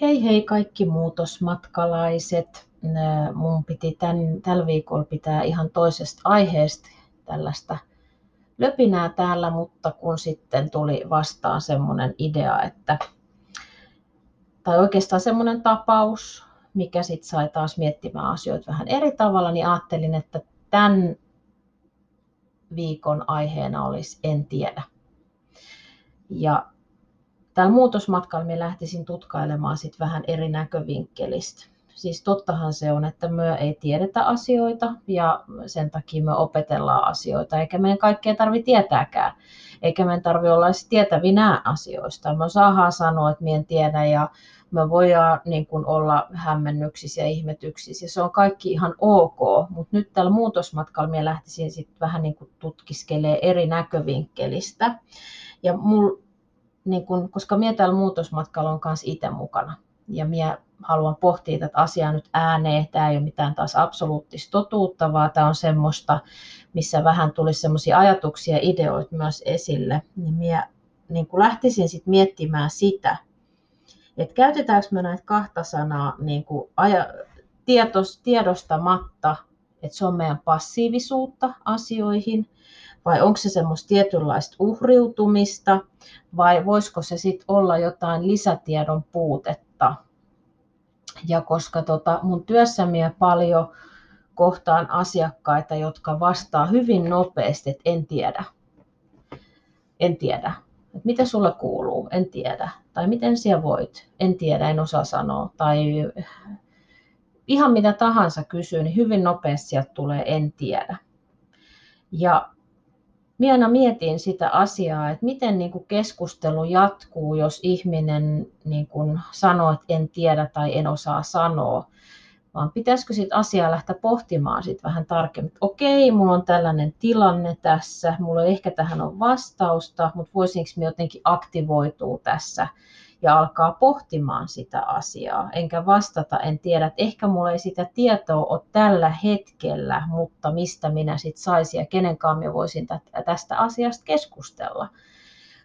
Hei hei kaikki muutosmatkalaiset. Mun piti tämän, tällä viikolla pitää ihan toisesta aiheesta tällaista löpinää täällä, mutta kun sitten tuli vastaan semmoinen idea, että tai oikeastaan semmoinen tapaus, mikä sitten sai taas miettimään asioita vähän eri tavalla, niin ajattelin, että tämän viikon aiheena olisi en tiedä. Ja tällä muutosmatkalla me lähtisin tutkailemaan sit vähän eri näkövinkkelistä. Siis tottahan se on, että me ei tiedetä asioita ja sen takia me opetellaan asioita, eikä meidän kaikkea tarvitse tietääkään. Eikä meidän tarvitse olla edes tietävinä asioista. Me saadaan sanoa, että me en tiedä ja me voidaan niin kuin olla hämmennyksissä ja ihmetyksissä ja se on kaikki ihan ok, mutta nyt tällä muutosmatkalla me lähtisin sitten vähän niin kuin tutkiskelemaan eri näkövinkkelistä. Ja mul, niin kun, koska minä täällä muutosmatkalla on kanssa itse mukana ja minä haluan pohtia tätä asiaa nyt ääneen. Tämä ei ole mitään taas absoluuttista totuutta, vaan tämä on semmoista, missä vähän tulisi semmoisia ajatuksia ja ideoita myös esille. Niin minä niin kun lähtisin sitten miettimään sitä, että käytetäänkö me näitä kahta sanaa niin kuin aja, tietos, tiedostamatta, että se on meidän passiivisuutta asioihin, vai onko se semmoista tietynlaista uhriutumista, vai voisiko se sitten olla jotain lisätiedon puutetta. Ja koska tota, mun työssäni paljon kohtaan asiakkaita, jotka vastaa hyvin nopeasti, että en tiedä. En tiedä. Että mitä sulle kuuluu? En tiedä. Tai miten siellä voit? En tiedä, en osaa sanoa. Tai ihan mitä tahansa kysyy, niin hyvin nopeasti sieltä tulee en tiedä. Ja minä aina mietin sitä asiaa, että miten niin kuin keskustelu jatkuu, jos ihminen niin kuin sanoo, että en tiedä tai en osaa sanoa. Vaan pitäisikö sitten asiaa lähteä pohtimaan sit vähän tarkemmin. Okei, mulla on tällainen tilanne tässä, mulla ei ehkä tähän on vastausta, mutta voisinko minä jotenkin aktivoitua tässä ja alkaa pohtimaan sitä asiaa, enkä vastata, en tiedä, että ehkä mulla ei sitä tietoa ole tällä hetkellä, mutta mistä minä sitten saisin ja kenen kanssa voisin tästä asiasta keskustella.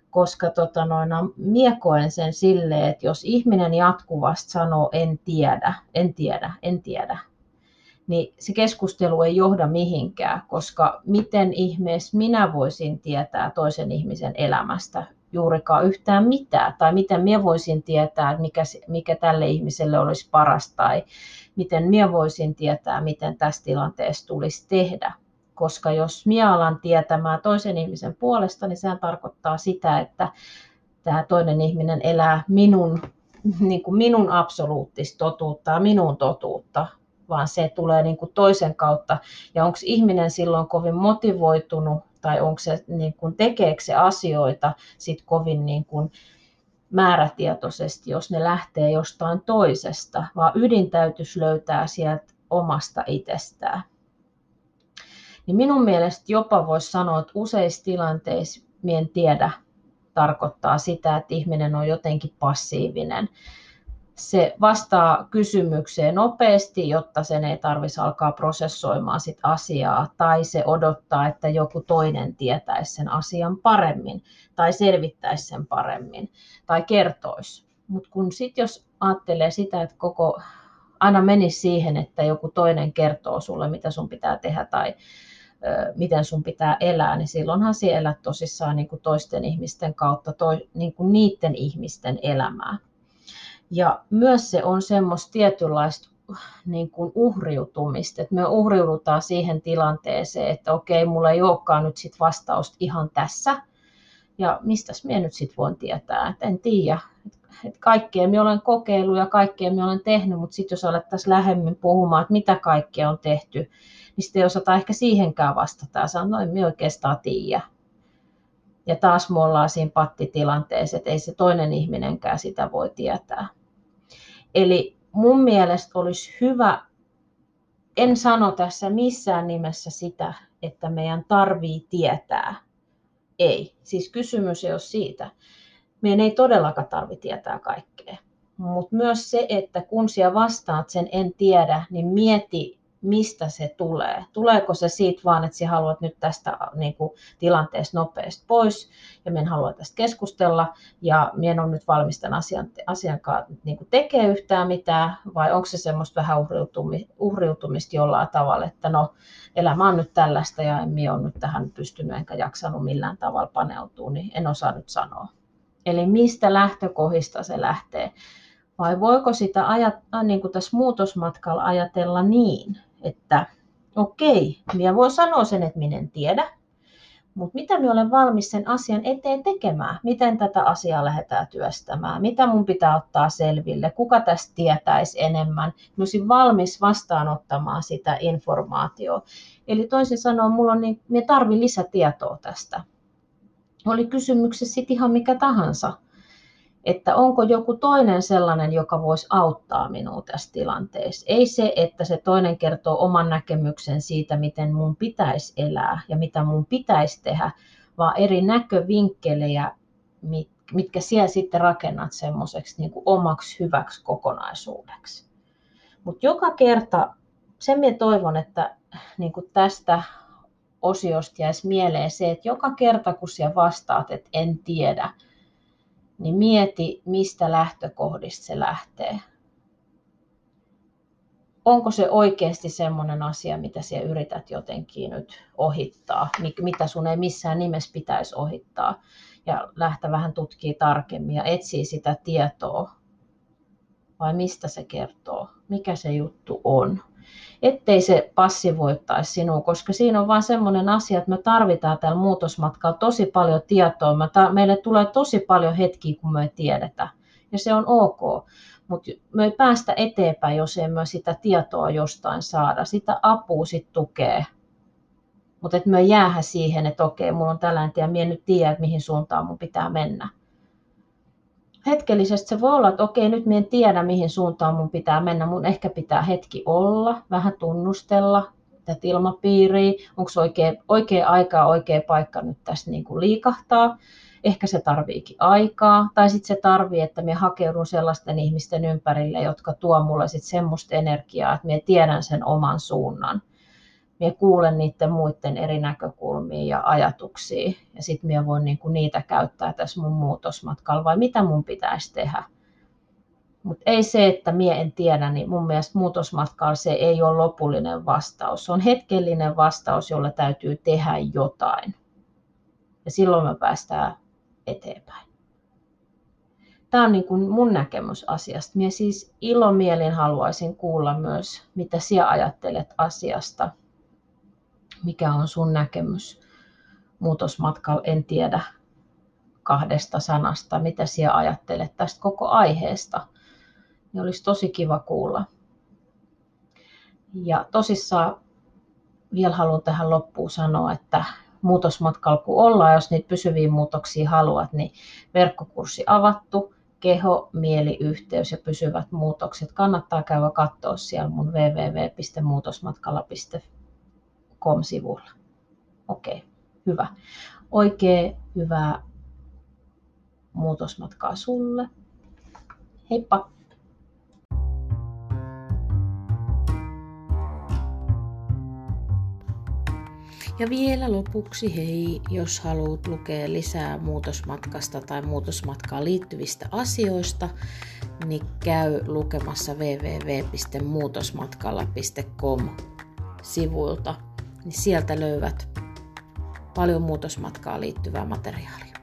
Koska tota noin, miekoen sen silleen, että jos ihminen jatkuvasti sanoo en tiedä, en tiedä, en tiedä, niin se keskustelu ei johda mihinkään, koska miten ihmeessä minä voisin tietää toisen ihmisen elämästä juurikaan yhtään mitään, tai miten minä voisin tietää, että mikä, mikä tälle ihmiselle olisi paras, tai miten minä voisin tietää, miten tässä tilanteessa tulisi tehdä. Koska jos minä alan tietämään toisen ihmisen puolesta, niin sehän tarkoittaa sitä, että tämä toinen ihminen elää minun, niin kuin minun absoluuttista totuutta minun totuutta, vaan se tulee niin kuin toisen kautta. Ja onko ihminen silloin kovin motivoitunut tai onko se, niin kuin, tekeekö se asioita sit kovin niin kuin, määrätietoisesti, jos ne lähtee jostain toisesta, vaan ydin täytyisi löytää sieltä omasta itsestään. Niin minun mielestä jopa voisi sanoa, että useissa tilanteissa, en tiedä, tarkoittaa sitä, että ihminen on jotenkin passiivinen se vastaa kysymykseen nopeasti, jotta sen ei tarvitsisi alkaa prosessoimaan sit asiaa, tai se odottaa, että joku toinen tietäisi sen asian paremmin, tai selvittäisi sen paremmin, tai kertoisi. Mutta kun sitten jos ajattelee sitä, että koko aina menisi siihen, että joku toinen kertoo sulle, mitä sun pitää tehdä, tai ö, miten sun pitää elää, niin silloinhan siellä elät tosissaan niin kuin toisten ihmisten kautta, toi, niin kuin niiden ihmisten elämää. Ja myös se on semmoista tietynlaista niin kuin uhriutumista, että me uhriudutaan siihen tilanteeseen, että okei, mulla ei olekaan nyt sit vastausta ihan tässä, ja mistäs minä nyt sitten voin tietää, että en tiedä. Että kaikkea minä olen kokeillut ja kaikkea minä olen tehnyt, mutta sitten jos alettaisiin lähemmin puhumaan, että mitä kaikkea on tehty, niin sitten ei osata ehkä siihenkään vastata ja sanoa, no en minä oikeastaan tiedä. Ja taas me ollaan siinä pattitilanteessa, että ei se toinen ihminenkään sitä voi tietää. Eli mun mielestä olisi hyvä, en sano tässä missään nimessä sitä, että meidän tarvii tietää. Ei. Siis kysymys ei ole siitä. Meidän ei todellakaan tarvitse tietää kaikkea. Mutta myös se, että kun sinä vastaat sen en tiedä, niin mieti mistä se tulee. Tuleeko se siitä vaan, että sinä haluat nyt tästä niin kuin, tilanteesta nopeasti pois ja minä en halua tästä keskustella ja minä en ole nyt valmis tämän asian, asian kanssa niin kuin tekee yhtään mitään vai onko se semmoista vähän uhriutumista, uhriutumista jollain tavalla, että no elämä on nyt tällaista ja en minä ole nyt tähän pystynyt enkä jaksanut millään tavalla paneutua, niin en osaa nyt sanoa. Eli mistä lähtökohdista se lähtee? Vai voiko sitä ajat, niin kuin tässä muutosmatkalla ajatella niin, että okei, minä voin sanoa sen, että minä en tiedä, mutta mitä minä olen valmis sen asian eteen tekemään? Miten tätä asiaa lähdetään työstämään? Mitä mun pitää ottaa selville? Kuka tästä tietäisi enemmän? Minä olisin valmis vastaanottamaan sitä informaatiota. Eli toisin sanoen, mulla on niin, minä tarvitsen lisätietoa tästä. Oli kysymyksessä sitten ihan mikä tahansa että onko joku toinen sellainen, joka voisi auttaa minua tässä tilanteessa. Ei se, että se toinen kertoo oman näkemyksen siitä, miten mun pitäisi elää ja mitä mun pitäisi tehdä, vaan eri näkövinkkelejä, mitkä siellä sitten rakennat semmoiseksi niin omaksi hyväksi kokonaisuudeksi. Mutta joka kerta, sen minä toivon, että niin kuin tästä osiosta jäisi mieleen se, että joka kerta kun siellä vastaat, että en tiedä, niin mieti, mistä lähtökohdista se lähtee. Onko se oikeasti semmoinen asia, mitä sinä yrität jotenkin nyt ohittaa, mitä sun ei missään nimessä pitäisi ohittaa, ja lähteä vähän tutkii tarkemmin ja etsii sitä tietoa, vai mistä se kertoo, mikä se juttu on ettei se passivoittaisi sinua, koska siinä on vain semmoinen asia, että me tarvitaan tällä muutosmatkalla tosi paljon tietoa. meille tulee tosi paljon hetkiä, kun me ei tiedetä, ja se on ok. Mutta me ei päästä eteenpäin, jos emme sitä tietoa jostain saada. Sitä apua sitten tukee. Mutta että me jäähä siihen, että okei, mulla on tällainen tie, minä nyt tiedä, että mihin suuntaan mun pitää mennä hetkellisesti se voi olla, että okei, nyt minä en tiedä, mihin suuntaan mun pitää mennä. Mun ehkä pitää hetki olla, vähän tunnustella tätä ilmapiiriä. Onko se oikea, oikea aika, oikea paikka nyt tässä niin kuin liikahtaa. Ehkä se tarviikin aikaa. Tai sitten se tarvii, että minä hakeudun sellaisten ihmisten ympärille, jotka tuo mulle sitten semmoista energiaa, että minä tiedän sen oman suunnan minä kuulen niiden muiden eri näkökulmia ja ajatuksia ja sitten minä voin niinku niitä käyttää tässä mun muutosmatkalla vai mitä mun pitäisi tehdä. Mutta ei se, että minä en tiedä, niin mun mielestä muutosmatkalla se ei ole lopullinen vastaus. Se on hetkellinen vastaus, jolla täytyy tehdä jotain. Ja silloin me päästään eteenpäin. Tämä on niin kuin mun näkemys asiasta. Minä siis ilomielin haluaisin kuulla myös, mitä sinä ajattelet asiasta – mikä on sun näkemys muutosmatkalla, en tiedä kahdesta sanasta, mitä sinä ajattelet tästä koko aiheesta. Niin olisi tosi kiva kuulla. Ja tosissaan vielä haluan tähän loppuun sanoa, että muutosmatkalla kun ollaan, jos niitä pysyviä muutoksia haluat, niin verkkokurssi avattu, keho, mieli, yhteys ja pysyvät muutokset. Kannattaa käydä katsoa siellä mun www.muutosmatkalla.fi com-sivulla. Okei, okay, hyvä. Oikein hyvää muutosmatkaa sulle. Heippa! Ja vielä lopuksi hei, jos haluat lukea lisää muutosmatkasta tai muutosmatkaan liittyvistä asioista, niin käy lukemassa www.muutosmatkalla.com sivuilta niin sieltä löydät paljon muutosmatkaa liittyvää materiaalia.